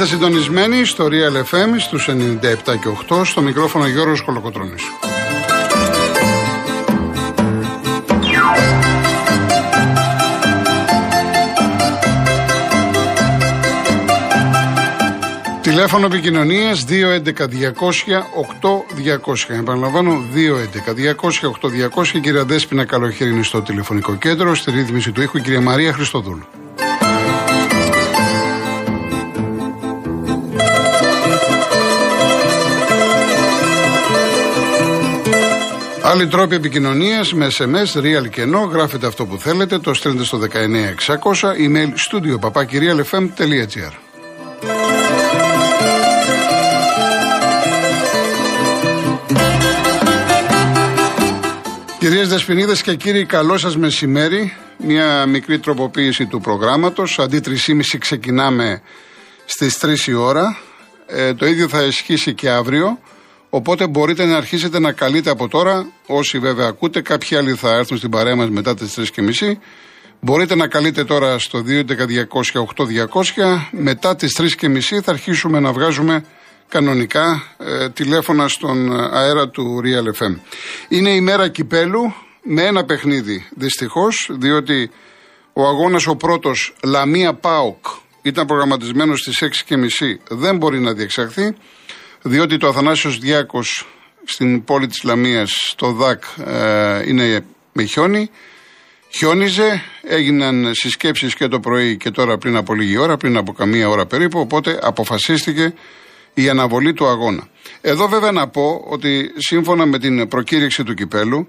Είστε συντονισμένοι στο Real FM στους 97 και 8 στο μικρόφωνο Γιώργος Κολοκοτρώνης. Τηλέφωνο επικοινωνίας 211-200-8200. Επαναλαμβάνω 211-200-8200. Η κυρία Δέσπινα Καλοχέρη είναι στο τηλεφωνικό κέντρο. Στη ρύθμιση του ήχου η κυρία Μαρία Χριστοδούλου. Άλλοι τρόποι επικοινωνίας με SMS, real και no, γράφετε αυτό που θέλετε, το στέλνετε στο 19600, email studio papakirialfm.gr. Κυρίες Δεσποινίδες και κύριοι, καλό σας μεσημέρι. Μια μικρή τροποποίηση του προγράμματος. Αντί 3.30 ξεκινάμε στις 3 η ώρα. Ε, το ίδιο θα ισχύσει και αύριο. Οπότε μπορείτε να αρχίσετε να καλείτε από τώρα, όσοι βέβαια ακούτε, κάποιοι άλλοι θα έρθουν στην παρέα μας μετά τις 3.30. Μπορείτε να καλείτε τώρα στο 211-200-8200. Μετά τις 3.30 θα αρχίσουμε να βγάζουμε κανονικά ε, τηλέφωνα στον αέρα του Real FM. Είναι η μέρα κυπέλου με ένα παιχνίδι δυστυχώς διότι ο αγώνας ο πρώτος Λαμία Πάοκ ήταν προγραμματισμένος στις 6.30 δεν μπορεί να διεξαχθεί διότι το Αθανάσιος Διάκος στην πόλη της Λαμίας στο ΔΑΚ ε, είναι με χιόνι Χιόνιζε, έγιναν συσκέψεις και το πρωί και τώρα πριν από λίγη ώρα, πριν από καμία ώρα περίπου, οπότε αποφασίστηκε η αναβολή του αγώνα. Εδώ βέβαια να πω ότι σύμφωνα με την προκήρυξη του κυπέλου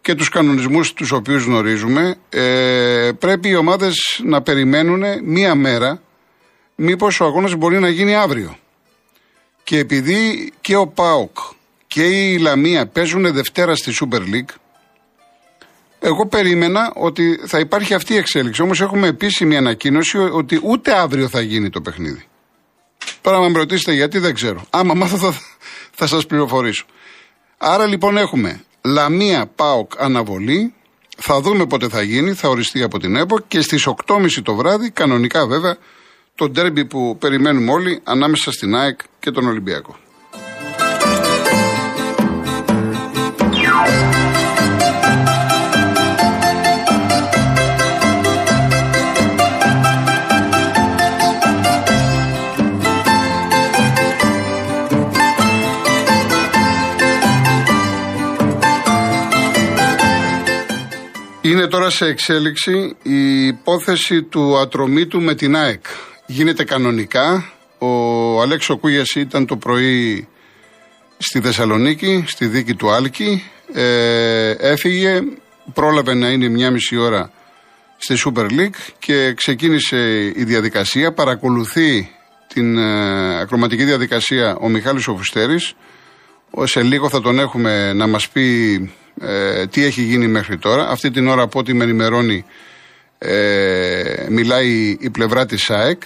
και τους κανονισμούς τους οποίους γνωρίζουμε ε, πρέπει οι ομάδες να περιμένουν μία μέρα μήπως ο αγώνας μπορεί να γίνει αύριο. Και επειδή και ο ΠΑΟΚ και η Λαμία παίζουν Δευτέρα στη Super League εγώ περίμενα ότι θα υπάρχει αυτή η εξέλιξη. Όμως έχουμε επίσημη ανακοίνωση ότι ούτε αύριο θα γίνει το παιχνίδι. Τώρα, αν με ρωτήσετε γιατί, δεν ξέρω. Άμα μάθω, θα, θα σας πληροφορήσω. Άρα λοιπόν έχουμε Λαμία Πάοκ αναβολή. Θα δούμε πότε θα γίνει, θα οριστεί από την ΕΠΟ και στις 8.30 το βράδυ, κανονικά βέβαια, το ντέρμπι που περιμένουμε όλοι ανάμεσα στην ΑΕΚ και τον Ολυμπιακό. Είναι τώρα σε εξέλιξη η υπόθεση του ατρωμίτου με την ΑΕΚ. Γίνεται κανονικά. Ο Αλέξο Κούγιας ήταν το πρωί στη Θεσσαλονίκη, στη δίκη του Άλκη. Ε, έφυγε, πρόλαβε να είναι μια μισή ώρα στη Super League και ξεκίνησε η διαδικασία. Παρακολουθεί την ε, ακροματική διαδικασία ο Μιχάλης Οφουστέρης. Σε λίγο θα τον έχουμε να μας πει ε, τι έχει γίνει μέχρι τώρα. Αυτή την ώρα από ό,τι με ενημερώνει ε, μιλάει η πλευρά της ΣΑΕΚ.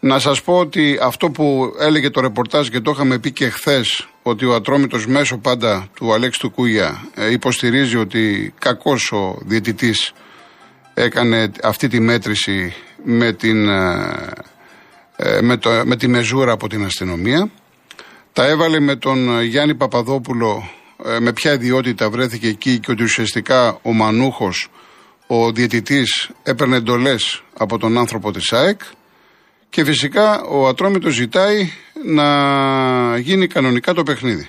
Να σας πω ότι αυτό που έλεγε το ρεπορτάζ και το είχαμε πει και χθες ότι ο ατρόμητος μέσω πάντα του Αλέξη του Κούγια ε, υποστηρίζει ότι κακός ο διαιτητής έκανε αυτή τη μέτρηση με, την, ε, ε, με, το, με τη μεζούρα από την αστυνομία. Τα έβαλε με τον Γιάννη Παπαδόπουλο ε, με ποια ιδιότητα βρέθηκε εκεί και ότι ουσιαστικά ο Μανούχος, ο διαιτητής έπαιρνε εντολές από τον άνθρωπο της ΑΕΚ και φυσικά ο Ατρόμητος ζητάει να γίνει κανονικά το παιχνίδι.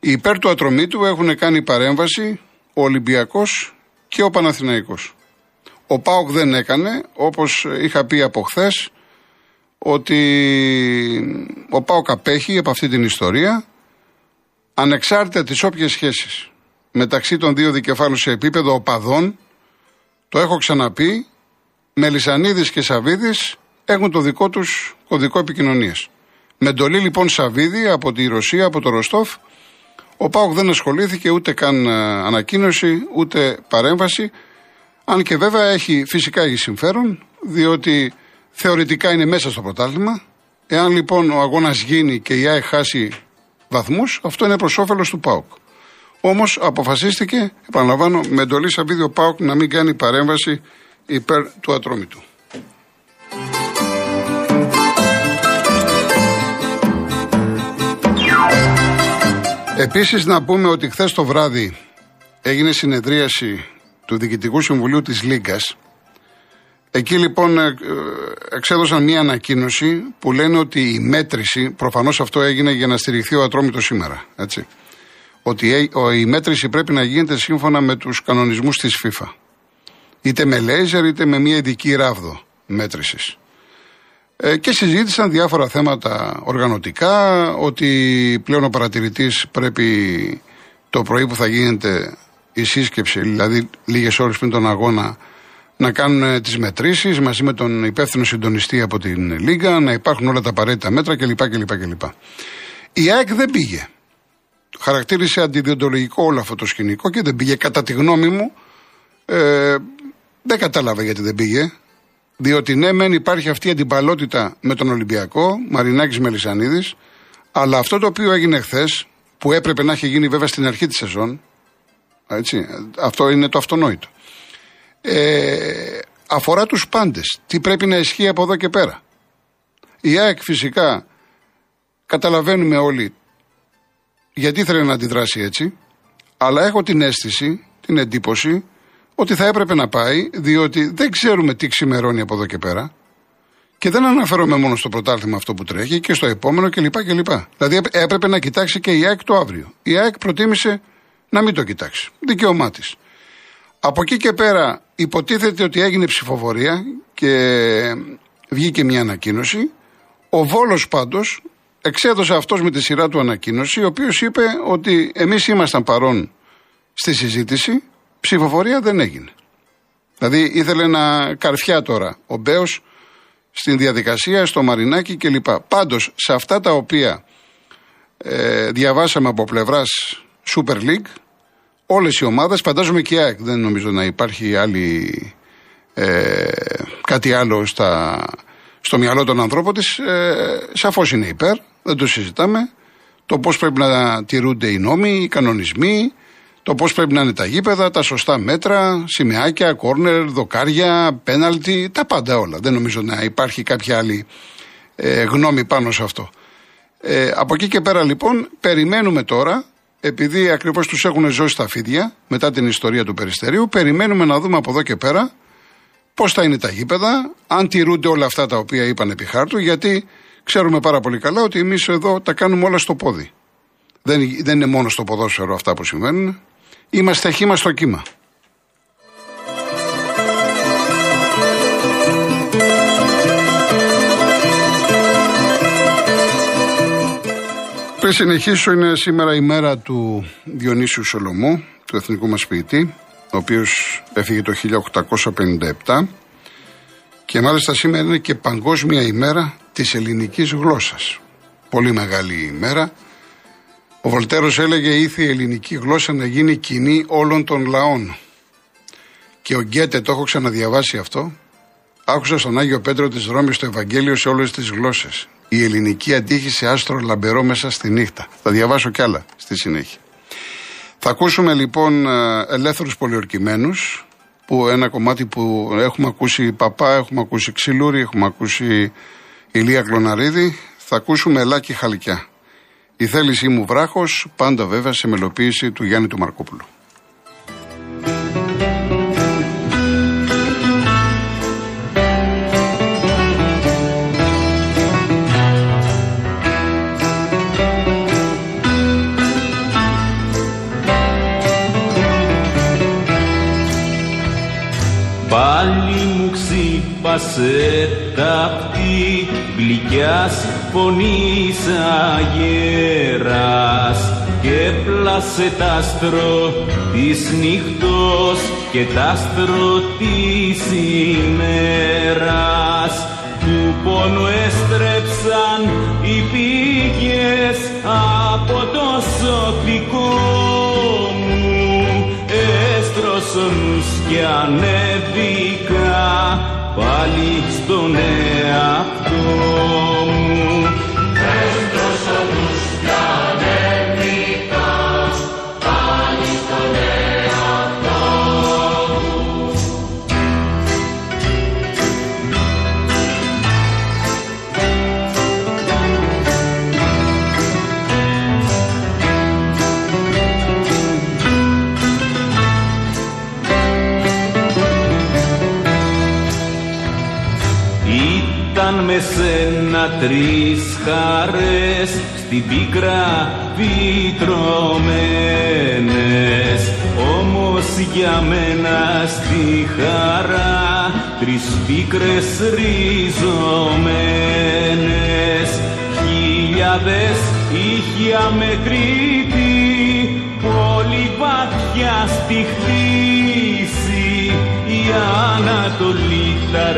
Οι υπέρ του Ατρομήτου έχουν κάνει παρέμβαση ο Ολυμπιακός και ο Παναθηναϊκός. Ο ΠΑΟΚ δεν έκανε, όπως είχα πει από χθες, ότι ο ΠΑΟΚ απέχει από αυτή την ιστορία ανεξάρτητα τις όποιες σχέσεις μεταξύ των δύο δικεφάλων σε επίπεδο οπαδών, το έχω ξαναπεί, Μελισανίδης και Σαβίδης έχουν το δικό τους κωδικό επικοινωνίας. Με εντολή λοιπόν Σαβίδη από τη Ρωσία, από το Ροστόφ, ο Πάοκ δεν ασχολήθηκε ούτε καν ε, ανακοίνωση, ούτε παρέμβαση, αν και βέβαια έχει, φυσικά έχει συμφέρον, διότι θεωρητικά είναι μέσα στο πρωτάθλημα. Εάν λοιπόν ο αγώνας γίνει και η ΑΕ χάσει βαθμούς, αυτό είναι προς όφελος του ΠΑΟΚ. Όμως αποφασίστηκε, επαναλαμβάνω, με εντολή Σαββίδιο Πάουκ να μην κάνει παρέμβαση υπέρ του ατρόμητου. Επίσης να πούμε ότι χθες το βράδυ έγινε συνεδρίαση του Διοικητικού Συμβουλίου της Λίγκας. Εκεί λοιπόν ε, ε, εξέδωσαν μια ανακοίνωση που λένε ότι η μέτρηση, προφανώς αυτό έγινε για να στηριχθεί ο Ατρόμητος σήμερα, έτσι. Ότι η μέτρηση πρέπει να γίνεται σύμφωνα με τους κανονισμούς της FIFA. Είτε με λέιζερ είτε με μία ειδική ράβδο μέτρησης. Ε, και συζήτησαν διάφορα θέματα οργανωτικά, ότι πλέον ο παρατηρητής πρέπει το πρωί που θα γίνεται η σύσκεψη, δηλαδή λίγες ώρες πριν τον αγώνα, να κάνουν τις μετρήσεις μαζί με τον υπεύθυνο συντονιστή από την Λίγκα, να υπάρχουν όλα τα απαραίτητα μέτρα κλπ. κλπ, κλπ. Η ΑΕΚ δεν πήγε. Χαρακτήρισε αντιδιοντολογικό όλο αυτό το σκηνικό και δεν πήγε. Κατά τη γνώμη μου, ε, δεν κατάλαβα γιατί δεν πήγε. Διότι ναι, μεν υπάρχει αυτή η αντιπαλότητα με τον Ολυμπιακό, Μαρινάκης Μελισανίδης, αλλά αυτό το οποίο έγινε χθες, που έπρεπε να έχει γίνει βέβαια στην αρχή της σεζόν, έτσι, αυτό είναι το αυτονόητο. Ε, αφορά τους πάντες. Τι πρέπει να ισχύει από εδώ και πέρα. Η ΑΕΚ φυσικά καταλαβαίνουμε όλοι γιατί ήθελε να αντιδράσει έτσι, αλλά έχω την αίσθηση, την εντύπωση ότι θα έπρεπε να πάει, διότι δεν ξέρουμε τι ξημερώνει από εδώ και πέρα. Και δεν αναφέρομαι μόνο στο πρωτάθλημα αυτό που τρέχει και στο επόμενο κλπ. κλπ. Δηλαδή έπρεπε να κοιτάξει και η ΑΕΚ το αύριο. Η ΑΕΚ προτίμησε να μην το κοιτάξει. Δικαίωμά της. Από εκεί και πέρα υποτίθεται ότι έγινε ψηφοφορία και βγήκε μια ανακοίνωση. Ο Βόλος πάντως εξέδωσε αυτός με τη σειρά του ανακοίνωση, ο οποίος είπε ότι εμείς ήμασταν παρόν στη συζήτηση, Ψηφοφορία δεν έγινε. Δηλαδή ήθελε να καρφιά τώρα ο Μπέος στην διαδικασία, στο Μαρινάκι κλπ. Πάντως σε αυτά τα οποία ε, διαβάσαμε από πλευράς Super League, όλες οι ομάδες, φαντάζομαι και η ΑΕΚ, δεν νομίζω να υπάρχει άλλη, ε, κάτι άλλο στα, στο μυαλό των ανθρώπων της, ε, σαφώς είναι υπέρ, δεν το συζητάμε. Το πώς πρέπει να τηρούνται οι νόμοι, οι κανονισμοί, το πώς πρέπει να είναι τα γήπεδα, τα σωστά μέτρα, σημαίακια, κόρνερ, δοκάρια, πέναλτι, τα πάντα όλα. Δεν νομίζω να υπάρχει κάποια άλλη ε, γνώμη πάνω σε αυτό. Ε, από εκεί και πέρα λοιπόν περιμένουμε τώρα, επειδή ακριβώς τους έχουν ζώσει τα φίδια μετά την ιστορία του Περιστερίου, περιμένουμε να δούμε από εδώ και πέρα πώς θα είναι τα γήπεδα, αν τηρούνται όλα αυτά τα οποία είπαν επί χάρτου, γιατί ξέρουμε πάρα πολύ καλά ότι εμείς εδώ τα κάνουμε όλα στο πόδι. Δεν, δεν είναι μόνο στο ποδόσφαιρο αυτά που συμβαίνουν. Είμαστε χήμα στο κύμα. Πριν συνεχίσω, είναι σήμερα η μέρα του Διονύσιου Σολομού, του εθνικού μας ποιητή, ο οποίος έφυγε το 1857 και μάλιστα σήμερα είναι και παγκόσμια ημέρα της ελληνικής γλώσσας. Πολύ μεγάλη ημέρα ο Βολτέρος έλεγε ήθη η ελληνική γλώσσα να γίνει κοινή όλων των λαών. Και ο Γκέτε το έχω ξαναδιαβάσει αυτό. Άκουσα στον Άγιο Πέτρο της Ρώμης το Ευαγγέλιο σε όλες τις γλώσσες. Η ελληνική αντίχει σε άστρο λαμπερό μέσα στη νύχτα. Θα διαβάσω κι άλλα στη συνέχεια. Θα ακούσουμε λοιπόν ε, ελεύθερους πολιορκημένους που ένα κομμάτι που έχουμε ακούσει Παπά, έχουμε ακούσει Ξυλούρη, έχουμε ακούσει Ηλία Κλωναρίδη. Θα ακούσουμε Ελάκη Χαλικιά. Η θέλησή μου βράχος, πάντα βέβαια σε μελοποίηση του Γιάννη του Μαρκόπουλου. Ξύπασε ταυτή γλυκιάς φωνής αγέρας και πλάσε τ' άστρο της νύχτος και τ' άστρο της ημέρας. Του πόνου έστρεψαν οι πήγες από το σωπικό μου. Έστρωσον και ανέβηκα πάλι στον εαυτό μου. Ήταν με σένα τρεις χαρές στην πίκρα πιτρωμένες όμως για μένα στη χαρά τρεις πίκρες ριζωμένες. Χιλιάδες είχε αμετρήτη πολύ βαθιά στη χτίση. Η Ανατολή τα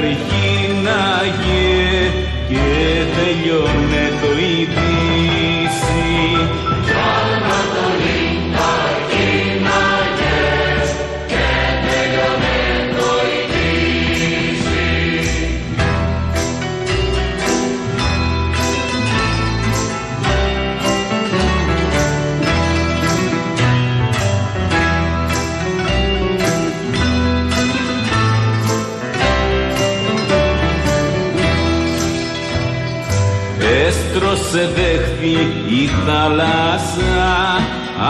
αρχίναγε και τελειώνε το ειδήσι. Έστρωσε δέχτη η θάλασσα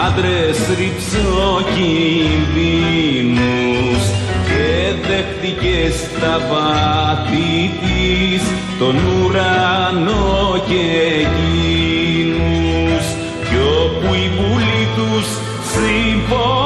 άντρες ρυψοκινδύνους και δέχτηκες στα πάθη της τον ουρανό και εκείνους. Κι όπου η βουλή τους συμπορά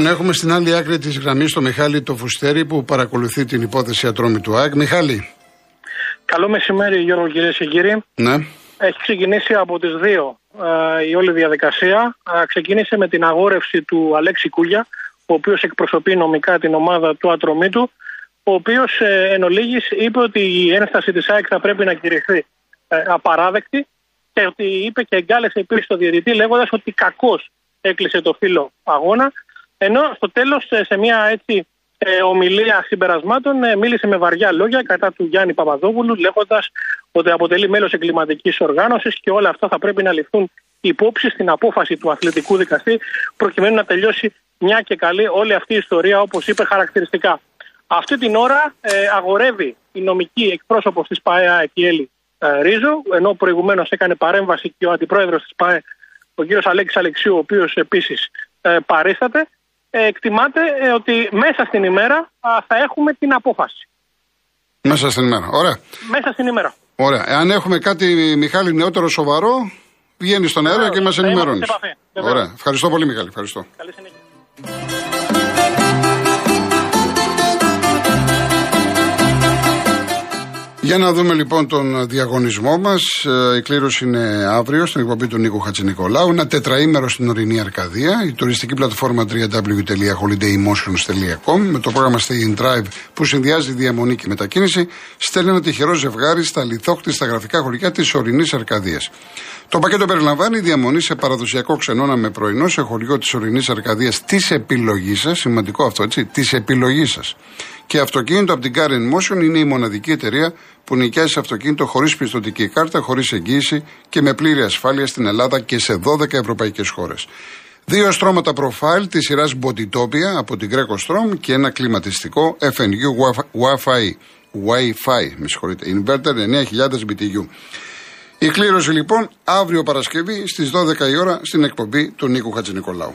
Λοιπόν, έχουμε στην άλλη άκρη της γραμμής το Μιχάλη το Φουστέρη που παρακολουθεί την υπόθεση ατρόμη του ΑΕΚ. Μιχάλη. Καλό μεσημέρι Γιώργο κυρίες και κύριοι. Ναι. Έχει ξεκινήσει από τις 2 ε, η όλη διαδικασία. Ε, ξεκίνησε με την αγόρευση του Αλέξη Κούγια, ο οποίος εκπροσωπεί νομικά την ομάδα του Ατρομήτου, ο οποίος ε, εν ολίγης είπε ότι η ένσταση της ΑΕΚ θα πρέπει να κηρυχθεί ε, απαράδεκτη και ότι είπε και εγκάλεσε επίσης το διαιτητή λέγοντας ότι κακώς έκλεισε το φύλλο αγώνα ενώ στο τέλος ε, σε μια έτσι ε, ομιλία συμπερασμάτων ε, μίλησε με βαριά λόγια κατά του Γιάννη Παπαδόπουλου λέγοντας ότι αποτελεί μέλος εγκληματικής οργάνωσης και όλα αυτά θα πρέπει να ληφθούν υπόψη στην απόφαση του αθλητικού δικαστή προκειμένου να τελειώσει μια και καλή όλη αυτή η ιστορία όπως είπε χαρακτηριστικά. Αυτή την ώρα ε, αγορεύει η νομική εκπρόσωπος της ΠαΕΑ Εκιέλη ε, Ρίζο ενώ προηγουμένως έκανε παρέμβαση και ο αντιπρόεδρος της ΠαΕ ο κύριος Αλέξης Αλεξίου ο οποίος επίσης ε, παρίσταται ε, εκτιμάται ε, ότι μέσα στην ημέρα α, θα έχουμε την απόφαση. Μέσα στην ημέρα. Ωραία. Μέσα στην ημέρα. Ωραία. Εάν έχουμε κάτι, Μιχάλη, νεότερο σοβαρό, βγαίνει στον αέρα Βεβαίως, και μας θα είμαστε ενημερώνεις. σε επαφή. Βεβαίως. Ωραία. Ευχαριστώ πολύ, Μιχάλη. Ευχαριστώ. Καλή συνέχεια. Για να δούμε λοιπόν τον διαγωνισμό μας. Η κλήρωση είναι αύριο στην εκπομπή του Νίκου Χατζηνικολάου. Ένα τετραήμερο στην ορεινή Αρκαδία. Η τουριστική πλατφόρμα www.holidayemotions.com με το πρόγραμμα Stay in Drive που συνδυάζει διαμονή και μετακίνηση στέλνει ένα τυχερό ζευγάρι στα λιθόχτιστα γραφικά χωριά της ορεινής Αρκαδίας. Το πακέτο περιλαμβάνει διαμονή σε παραδοσιακό ξενώνα με πρωινό σε χωριό της ορεινής Αρκαδίας της επιλογής σας. Σημαντικό αυτό, έτσι. Της επιλογής σας. Και αυτοκίνητο από την Car Motion είναι η μοναδική εταιρεία που νοικιάζει αυτοκίνητο χωρίς πιστοτική κάρτα, χωρίς εγγύηση και με πλήρη ασφάλεια στην Ελλάδα και σε 12 ευρωπαϊκές χώρες. Δύο στρώματα προφάιλ της σειράς Botitopia από την Greco Strom και ένα κλιματιστικό FNU Wi-Fi. Wi-Fi, με συγχωρείτε. Inverter 9000 BTU. Η κλήρωση λοιπόν αύριο Παρασκευή στις 12 η ώρα στην εκπομπή του Νίκου Χατζηνικολάου.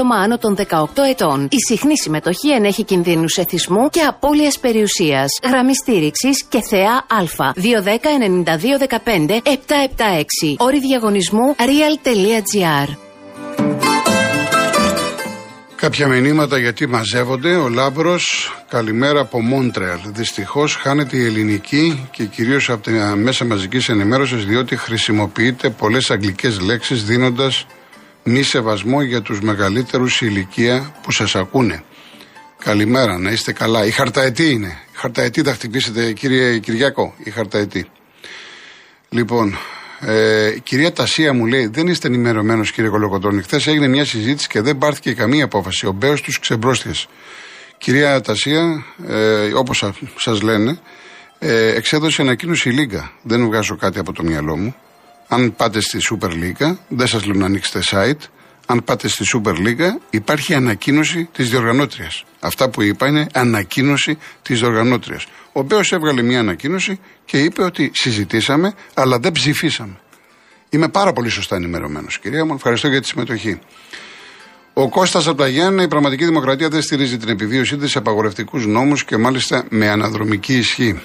άνω των 18 ετών. Η συχνή συμμετοχή ενέχει κινδύνους εθισμού και απώλειας περιουσίας. Γραμμή στήριξης και θεά Α. 210-9215-776. Όρη διαγωνισμού real.gr. Κάποια μηνύματα γιατί μαζεύονται. Ο Λάμπρο, καλημέρα από Μόντρεαλ. Δυστυχώς χάνεται η ελληνική και κυρίως από τα μέσα μαζικής ενημέρωσης διότι χρησιμοποιείτε πολλές αγγλικές λέξεις δίνοντας μη σεβασμό για τους μεγαλύτερους σε ηλικία που σας ακούνε. Καλημέρα, να είστε καλά. Οι χαρταετοί είναι. Οι χαρταετοί θα χτυπήσετε, κύριε Κυριακό. Οι χαρταετοί. Λοιπόν, ε, η κυρία Τασία μου λέει: Δεν είστε ενημερωμένος, κύριε Κολοκοτρόνη. Χθες έγινε μια συζήτηση και δεν πάρθηκε καμία απόφαση. Ο Μπέος τους ξεμπρόστιασε. Κυρία Τασία, ε, όπως σας λένε, ε, εξέδωσε ανακοίνωση η Λίγκα. Δεν βγάζω κάτι από το μυαλό μου. Αν πάτε στη Super League, δεν σας λέω να ανοίξετε site. Αν πάτε στη Super League, υπάρχει ανακοίνωση της διοργανώτριας. Αυτά που είπα είναι ανακοίνωση της διοργανώτριας. Ο Μπέο έβγαλε μια ανακοίνωση και είπε ότι συζητήσαμε, αλλά δεν ψηφίσαμε. Είμαι πάρα πολύ σωστά ενημερωμένος, κυρία μου. Ευχαριστώ για τη συμμετοχή. Ο Κώστας από τα Γιάννα, η πραγματική δημοκρατία δεν στηρίζει την επιβίωσή της σε απαγορευτικούς νόμους και μάλιστα με αναδρομική ισχύ.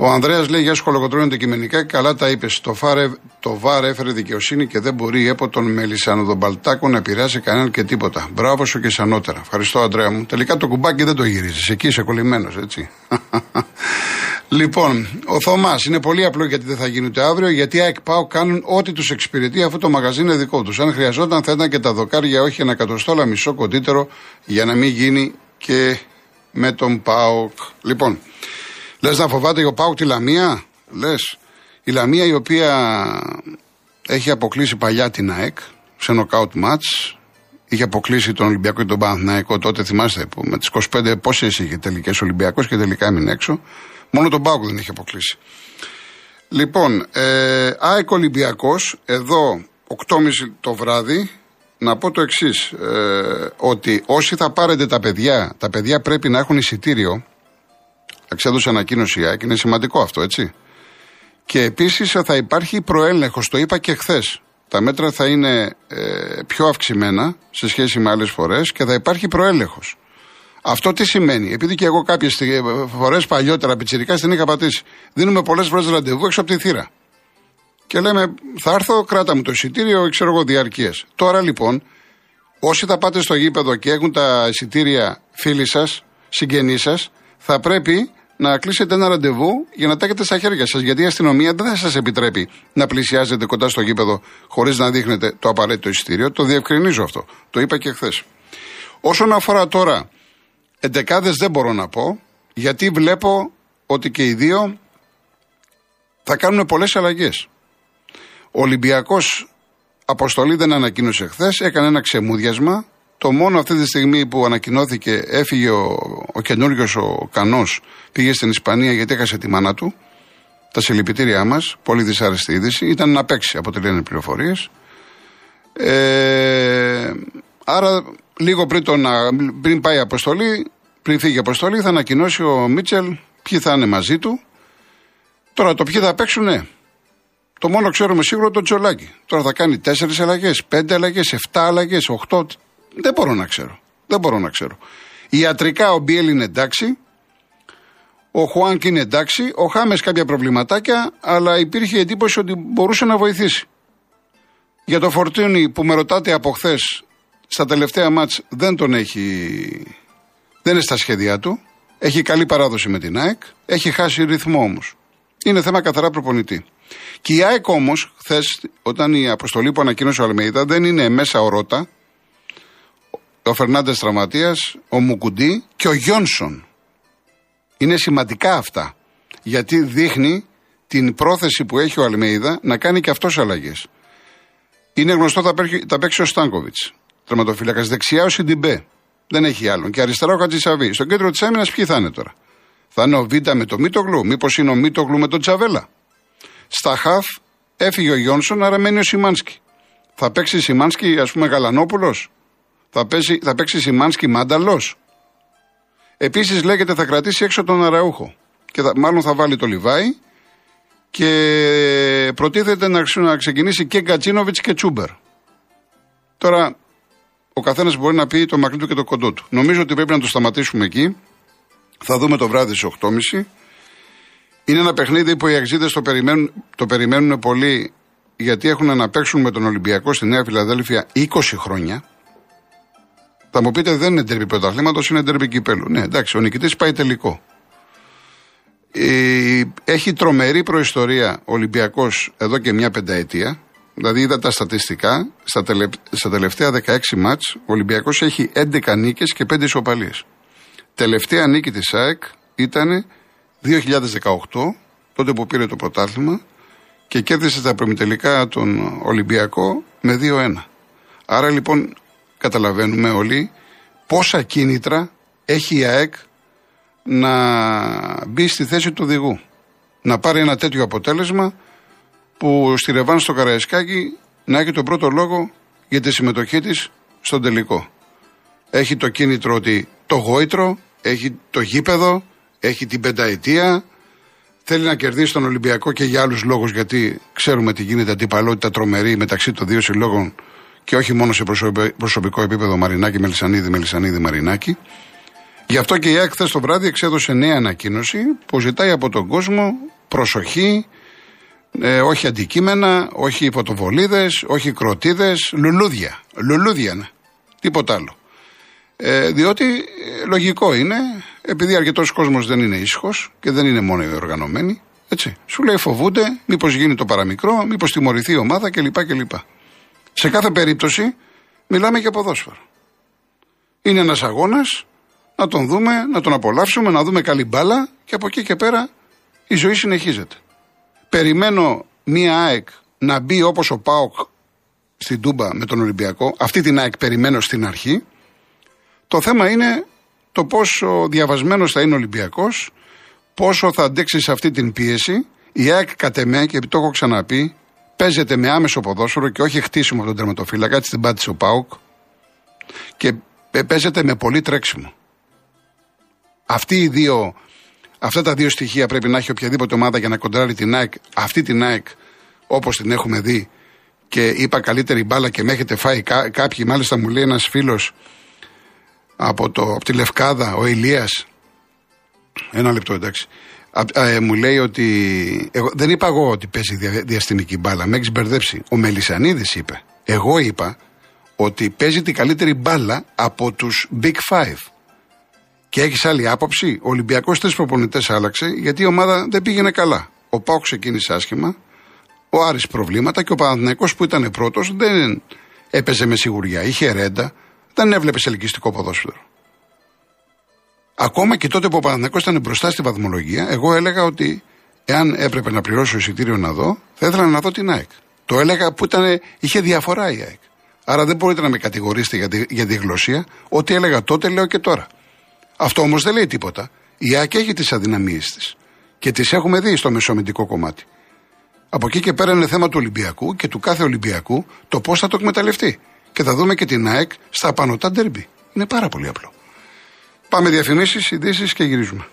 Ο Ανδρέας λέει: Γεια σου, κολοκοτρώνει αντικειμενικά. Καλά τα είπες. Το, φάρε, το ΒΑΡ έφερε δικαιοσύνη και δεν μπορεί η ΕΠΟ των Μελισανοδομπαλτάκων να επηρεάσει κανέναν και τίποτα. Μπράβο σου και σανότερα. Ευχαριστώ, Ανδρέα μου. Τελικά το κουμπάκι δεν το γυρίζει. Εκεί είσαι κολλημένος, έτσι. λοιπόν, ο Θωμάς είναι πολύ απλό γιατί δεν θα γίνει ούτε αύριο. Γιατί ΑΕΚ ΠΑΟ κάνουν ό,τι τους εξυπηρετεί αφού το μαγαζί είναι δικό τους. Αν χρειαζόταν θα ήταν και τα δοκάρια, όχι ένα εκατοστό, αλλά μισό κοντύτερο για να μην γίνει και με τον ΠΑΟΚ. Λοιπόν, Λες να φοβάται ο Πάουκ τη Λαμία. Λες. Η Λαμία η οποία έχει αποκλείσει παλιά την ΑΕΚ σε νοκάουτ μάτς. Είχε αποκλείσει τον Ολυμπιακό και τον Παναθηναϊκό τότε, θυμάστε, που με τις 25 πόσες είχε τελικές Ολυμπιακός και τελικά έμεινε έξω. Μόνο τον Πάουκ δεν είχε αποκλείσει. Λοιπόν, ε, ΑΕΚ Ολυμπιακός, εδώ 8.30 το βράδυ, να πω το εξής. Ε, ότι όσοι θα πάρετε τα παιδιά, τα παιδιά πρέπει να έχουν εισιτήριο Εξέδωσε ανακοίνωση η ΑΕΚ, είναι σημαντικό αυτό, έτσι. Και επίσης θα υπάρχει προέλεγχος, το είπα και χθες. Τα μέτρα θα είναι ε, πιο αυξημένα σε σχέση με άλλες φορές και θα υπάρχει προέλεγχος. Αυτό τι σημαίνει, επειδή και εγώ κάποιες φορές παλιότερα πιτσυρικά την είχα πατήσει. Δίνουμε πολλές φορές ραντεβού έξω από τη θύρα. Και λέμε, θα έρθω, κράτα μου το εισιτήριο, ξέρω εγώ, διαρκείας. Τώρα λοιπόν, όσοι θα πάτε στο γήπεδο και έχουν τα εισιτήρια φίλοι σας, συγγενείς σας, θα πρέπει να κλείσετε ένα ραντεβού για να τα έχετε στα χέρια σας. Γιατί η αστυνομία δεν θα σας επιτρέπει να πλησιάζετε κοντά στο γήπεδο χωρίς να δείχνετε το απαραίτητο εισιτήριο. Το διευκρινίζω αυτό. Το είπα και χθες. Όσον αφορά τώρα εντεκάδες, δεν μπορώ να πω, γιατί βλέπω ότι και οι δύο θα κάνουν πολλές αλλαγές. Ο Ολυμπιακός αποστολή δεν ανακοίνωσε χθες, έκανε ένα ξεμούδιασμα το μόνο αυτή τη στιγμή που ανακοινώθηκε, έφυγε ο, ο καινούριο ο Κανός, πήγε στην Ισπανία γιατί έχασε τη μάνα του. Τα συλληπιτήριά μας, πολύ δυσάρεστη είδηση, ήταν να παίξει από ό,τι λένε πληροφορίες. Ε, άρα, λίγο πριν, τον, πριν πάει η αποστολή, πριν φύγει η αποστολή, θα ανακοινώσει ο Μίτσελ ποιοι θα είναι μαζί του. Τώρα το ποιοι θα παίξουν, ναι. Το μόνο ξέρουμε σίγουρα το Τζολάκι. Τώρα θα κάνει τέσσερις αλλαγές, πέντε αλλαγές, εφτά αλλαγές, οχτώ. Δεν μπορώ να ξέρω. Δεν μπορώ να ξέρω. Ιατρικά ο Μπιέλ είναι εντάξει. Ο Χουάνκ είναι εντάξει. Ο Χάμες κάποια προβληματάκια, αλλά υπήρχε εντύπωση ότι μπορούσε να βοηθήσει. Για το Φορτίνι που με ρωτάτε από χθες στα τελευταία μάτς δεν τον έχει. Δεν είναι στα σχέδιά του. Έχει καλή παράδοση με την ΑΕΚ. Έχει χάσει ρυθμό όμως. Είναι θέμα καθαρά προπονητή. Και η ΑΕΚ όμως, χθες, όταν η αποστολή που ανακοίνωσε ο Αλμέιδα δεν είναι μέσα ο Ρότα, ο Φερνάντες Τραυματία, ο Μουκουντή και ο Γιόνσον. Είναι σημαντικά αυτά. Γιατί δείχνει την πρόθεση που έχει ο Αλμέιδα να κάνει και αυτός αλλαγές. Είναι γνωστό θα, θα παίξει ο Στάνκοβιτς. Τερματοφύλακας δεξιά ο Σιντιμπέ. Δεν έχει άλλον. Και αριστερά ο Χατζησαβή. Στο κέντρο της άμυνας ποιοι θα είναι τώρα; Θα είναι ο Β με το Μίτογλου. Μήπως είναι ο Μίτογλου με τον Τσαβέλα; Στα χαφ έφυγε ο Γιόνσον, άρα μένει ο Σιμάνσκι. Θα παίξει Σιμάνσκι, ας πούμε, Γαλανόπουλος; Θα, παίξει, θα παίξει Σιμάνσκι Μάνταλος. Επίσης λέγεται θα κρατήσει έξω τον Αραούχο. Και θα, μάλλον θα βάλει το Λιβάη. Και προτίθεται να, να ξεκινήσει και Γκατσίνοβιτ και Τσούμπερ. Τώρα, ο καθένας μπορεί να πει το μακρύ του και το κοντό του. Νομίζω ότι πρέπει να το σταματήσουμε εκεί. Θα δούμε το βράδυ στις 8.30. Είναι ένα παιχνίδι που οι αξίδε το περιμένουν, το περιμένουν πολύ γιατί έχουν να παίξουν με τον Ολυμπιακό στη Νέα Φιλαδέλφια 20 χρόνια. Θα μου πείτε δεν είναι τερμπι πρωταθλήματος, είναι τερμπι κυπέλου. Ναι, εντάξει, ο νικητής πάει τελικό. Ε, έχει τρομερή προϊστορία ο Ολυμπιακός εδώ και μια πενταετία. Δηλαδή είδα τα στατιστικά, στα, τελε, στα τελευταία 16 μάτς ο Ολυμπιακός έχει 11 νίκες και 5 ισοπαλίες. Τελευταία νίκη της ΑΕΚ ήταν 2018, τότε που πήρε το πρωτάθλημα και κέρδισε τα προμητελικά τον Ολυμπιακό με 2-1. Άρα λοιπόν καταλαβαίνουμε όλοι πόσα κίνητρα έχει η ΑΕΚ να μπει στη θέση του οδηγού. Να πάρει ένα τέτοιο αποτέλεσμα που στη Ρεβάν στο Καραϊσκάκι να έχει τον πρώτο λόγο για τη συμμετοχή της στον τελικό. Έχει το κίνητρο ότι το γόητρο, έχει το γήπεδο, έχει την πενταετία, θέλει να κερδίσει τον Ολυμπιακό και για άλλους λόγους γιατί ξέρουμε τι γίνεται αντιπαλότητα τρομερή μεταξύ των δύο συλλόγων και όχι μόνο σε προσωπικό επίπεδο Μαρινάκη, Μελισανίδη, Μελισανίδη, Μαρινάκη. Γι' αυτό και η ΑΕΚ το βράδυ εξέδωσε νέα ανακοίνωση που ζητάει από τον κόσμο προσοχή, ε, όχι αντικείμενα, όχι φωτοβολίδε, όχι κροτίδες, λουλούδια. Λουλούδια, ναι. Τίποτα άλλο. Ε, διότι ε, λογικό είναι, επειδή αρκετός κόσμος δεν είναι ήσυχος και δεν είναι μόνο οι οργανωμένοι, έτσι. Σου λέει φοβούνται, μήπως γίνει το παραμικρό, μήπως τιμωρηθεί η ομάδα κλπ. κλπ. Σε κάθε περίπτωση μιλάμε για ποδόσφαιρο. Είναι ένας αγώνας, να τον δούμε, να τον απολαύσουμε, να δούμε καλή μπάλα και από εκεί και πέρα η ζωή συνεχίζεται. Περιμένω μία ΑΕΚ να μπει όπως ο Πάοκ στην Τούμπα με τον Ολυμπιακό. Αυτή την ΑΕΚ περιμένω στην αρχή. Το θέμα είναι το πόσο διαβασμένος θα είναι ο Ολυμπιακός, πόσο θα αντέξει σε αυτή την πίεση. Η ΑΕΚ κατ' εμέ, και το έχω ξαναπεί, παίζεται με άμεσο ποδόσφαιρο και όχι χτίσιμο τον τερματοφύλακα, έτσι την πάτησε ο Πάοκ. Και παίζεται με πολύ τρέξιμο. Αυτοί οι δύο Αυτά τα δύο στοιχεία πρέπει να έχει οποιαδήποτε ομάδα για να κοντράρει την ΑΕΚ. Αυτή την ΑΕΚ, όπως την έχουμε δει, και είπα καλύτερη μπάλα και με έχετε φάει κά, κάποιοι. Μάλιστα μου λέει ένας φίλος από, το, από τη Λευκάδα, ο Ηλίας. Ένα λεπτό εντάξει. Ε, μου λέει ότι. Εγώ, δεν είπα εγώ ότι παίζει δια, διαστημική μπάλα. Με έχεις μπερδέψει. Ο Μελισανίδης είπε. Εγώ είπα ότι παίζει την καλύτερη μπάλα από τους Big Five. Και έχεις άλλη άποψη; Ο Ολυμπιακός τρεις προπονητές άλλαξε γιατί η ομάδα δεν πήγαινε καλά. Ο Πάο ξεκίνησε άσχημα, ο Άρης προβλήματα και ο Παναθηναϊκός που ήταν πρώτος δεν έπαιζε με σιγουριά. Είχε ρέντα, δεν έβλεπες ελκυστικό ποδόσφαιρο. Ακόμα και τότε που ο Παναθηναϊκός ήταν μπροστά στη βαθμολογία, εγώ έλεγα ότι εάν έπρεπε να πληρώσω εισιτήριο να δω, θα ήθελα να δω την ΑΕΚ. Το έλεγα που ήταν, είχε διαφορά η ΑΕΚ. Άρα δεν μπορείτε να με κατηγορήσετε για τη, για τη γλωσσία. Ό,τι έλεγα τότε λέω και τώρα. Αυτό όμως δεν λέει τίποτα. Η ΑΕΚ έχει τις αδυναμίες της. Και τις έχουμε δει στο μεσομεντικό κομμάτι. Από εκεί και πέρα είναι θέμα του Ολυμπιακού και του κάθε Ολυμπιακού το πώς θα το εκμεταλλευτεί. Και θα δούμε και την ΑΕΚ στα απανοτά ντερμπι. Είναι πάρα πολύ απλό. Πάμε διαφημίσεις, ειδήσει και γυρίζουμε.